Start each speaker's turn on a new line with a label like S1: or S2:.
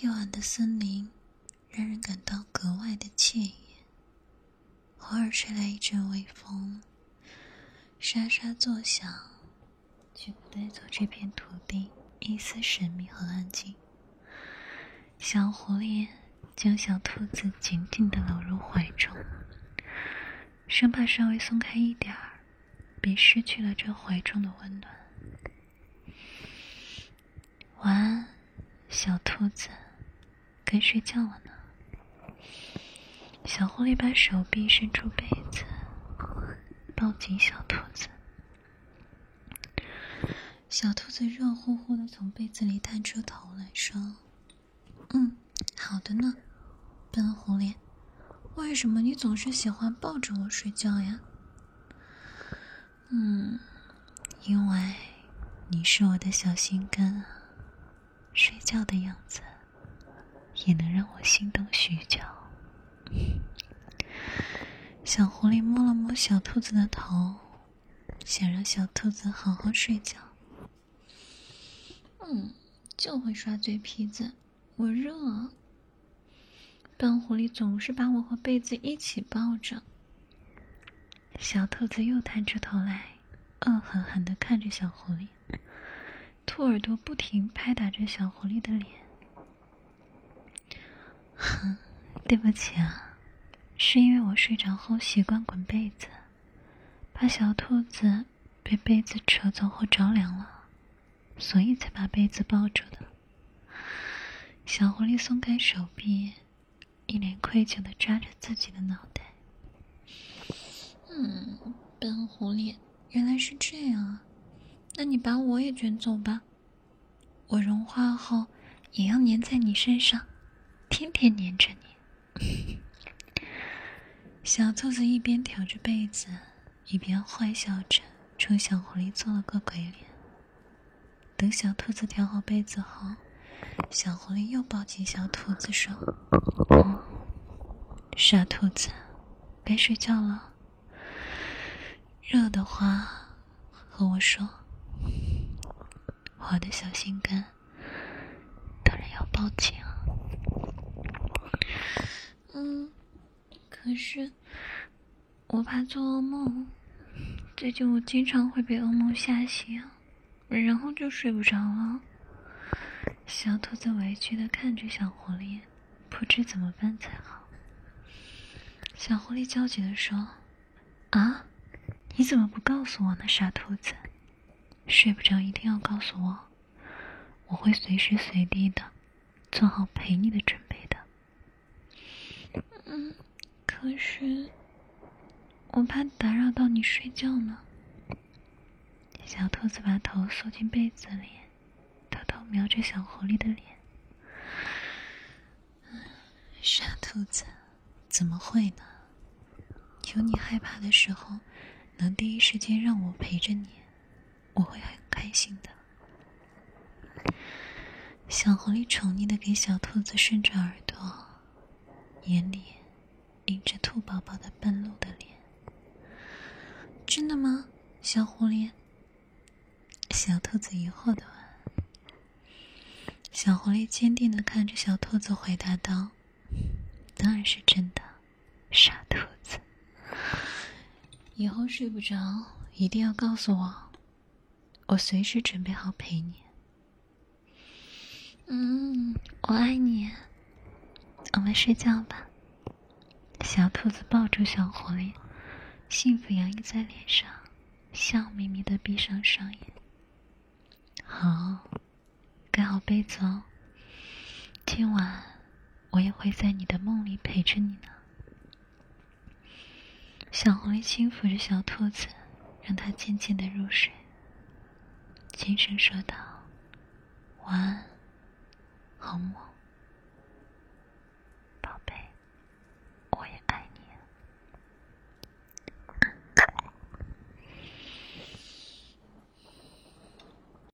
S1: 夜晚的森林让人感到格外的惬意，偶尔吹来一阵微风，沙沙作响，却不带走这片土地一丝神秘和安静。小狐狸将小兔子紧紧的搂入怀中，生怕稍微松开一点儿，便失去了这怀中的温暖。晚安，小兔子，该睡觉了呢。小狐狸把手臂伸出被子，抱紧小兔子。小兔子热乎乎的从被子里探出头来说：“嗯，好的呢，笨狐狸。为什么你总是喜欢抱着我睡觉呀？”“嗯，因为你是我的小心肝啊。”睡觉的样子也能让我心动许久。小狐狸摸了摸小兔子的头，想让小兔子好好睡觉。嗯，就会耍嘴皮子，我热。笨狐狸总是把我和被子一起抱着。小兔子又探出头来，恶狠狠的看着小狐狸。兔耳朵不停拍打着小狐狸的脸。对不起啊，是因为我睡着后习惯滚被子，怕小兔子被被子扯走或着凉了，所以才把被子抱住的。小狐狸松开手臂，一脸愧疚的抓着自己的脑袋。嗯，笨狐狸，原来是这样啊。那你把我也卷走吧，我融化后也要粘在你身上，天天粘着你。小兔子一边挑着被子，一边坏笑着冲小狐狸做了个鬼脸。等小兔子挑好被子后，小狐狸又抱紧小兔子说：“傻兔子，该睡觉了。热的话，和我说。”我的小心肝，当然要报警。可是我怕做噩梦。最近我经常会被噩梦吓醒，然后就睡不着了。小兔子委屈的看着小狐狸，不知怎么办才好。小狐狸焦急的说：“啊，你怎么不告诉我呢，傻兔子？”睡不着一定要告诉我，我会随时随地的做好陪你的准备。嗯，可是我怕打扰到你睡觉呢。小兔子把头缩进被子里，偷偷瞄着小狐狸的脸。傻兔子，怎么会呢？有你害怕的时候，能第一时间让我陪着你。我会很开心的。小狐狸宠溺的给小兔子顺着耳朵，眼里映着兔宝宝的笨鹿的脸。真的吗，小狐狸？小兔子疑惑的问。小狐狸坚定的看着小兔子，回答道：“当然是真的，傻兔子。以后睡不着，一定要告诉我。”我随时准备好陪你。嗯，我爱你。我们睡觉吧。小兔子抱住小狐狸，幸福洋溢在脸上，笑眯眯的闭上双眼。好，盖好被子哦。今晚我也会在你的梦里陪着你呢。小狐狸轻抚着小兔子，让它渐渐的入睡。轻声说道：“晚安，好梦。”